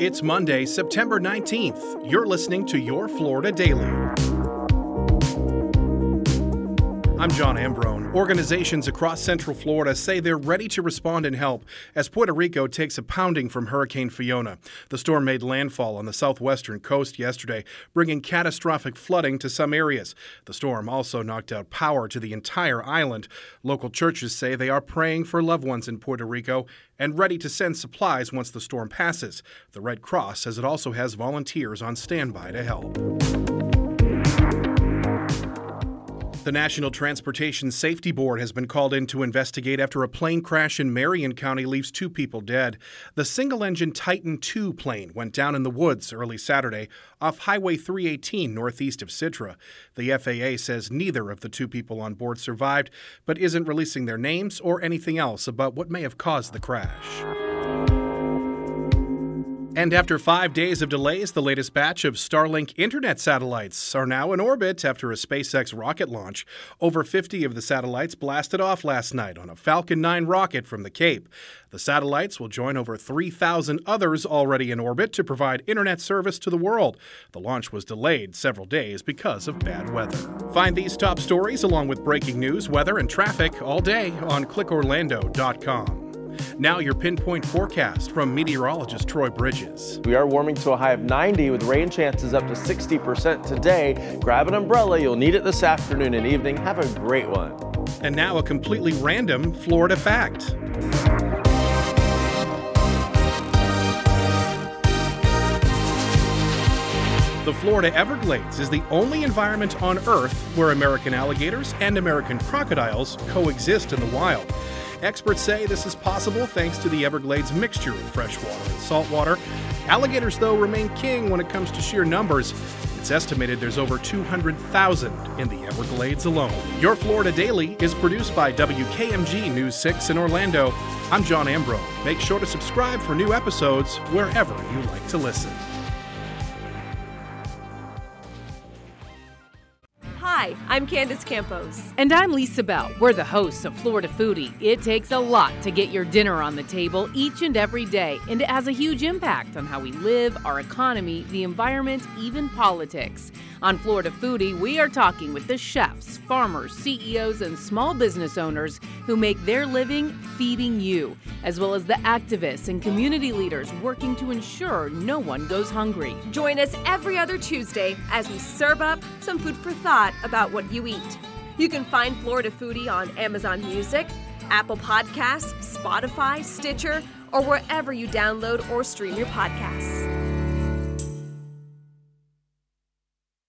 It's Monday, September 19th. You're listening to Your Florida Daily. I'm John Ambrone. Organizations across Central Florida say they're ready to respond and help as Puerto Rico takes a pounding from Hurricane Fiona. The storm made landfall on the southwestern coast yesterday, bringing catastrophic flooding to some areas. The storm also knocked out power to the entire island. Local churches say they are praying for loved ones in Puerto Rico and ready to send supplies once the storm passes. The Red Cross says it also has volunteers on standby to help. The National Transportation Safety Board has been called in to investigate after a plane crash in Marion County leaves two people dead. The single engine Titan II plane went down in the woods early Saturday off Highway 318 northeast of Citra. The FAA says neither of the two people on board survived, but isn't releasing their names or anything else about what may have caused the crash. And after five days of delays, the latest batch of Starlink internet satellites are now in orbit after a SpaceX rocket launch. Over 50 of the satellites blasted off last night on a Falcon 9 rocket from the Cape. The satellites will join over 3,000 others already in orbit to provide internet service to the world. The launch was delayed several days because of bad weather. Find these top stories along with breaking news, weather, and traffic all day on clickorlando.com. Now, your pinpoint forecast from meteorologist Troy Bridges. We are warming to a high of 90 with rain chances up to 60% today. Grab an umbrella, you'll need it this afternoon and evening. Have a great one. And now, a completely random Florida fact. The Florida Everglades is the only environment on Earth where American alligators and American crocodiles coexist in the wild. Experts say this is possible thanks to the Everglades mixture of freshwater and saltwater. Alligators, though, remain king when it comes to sheer numbers. It's estimated there's over 200,000 in the Everglades alone. Your Florida Daily is produced by WKMG News 6 in Orlando. I'm John Ambrose. Make sure to subscribe for new episodes wherever you like to listen. Hi, I'm Candace Campos. And I'm Lisa Bell. We're the hosts of Florida Foodie. It takes a lot to get your dinner on the table each and every day, and it has a huge impact on how we live, our economy, the environment, even politics. On Florida Foodie, we are talking with the chefs, farmers, CEOs, and small business owners who make their living feeding you, as well as the activists and community leaders working to ensure no one goes hungry. Join us every other Tuesday as we serve up some food for thought about what you eat. You can find Florida Foodie on Amazon Music, Apple Podcasts, Spotify, Stitcher, or wherever you download or stream your podcasts.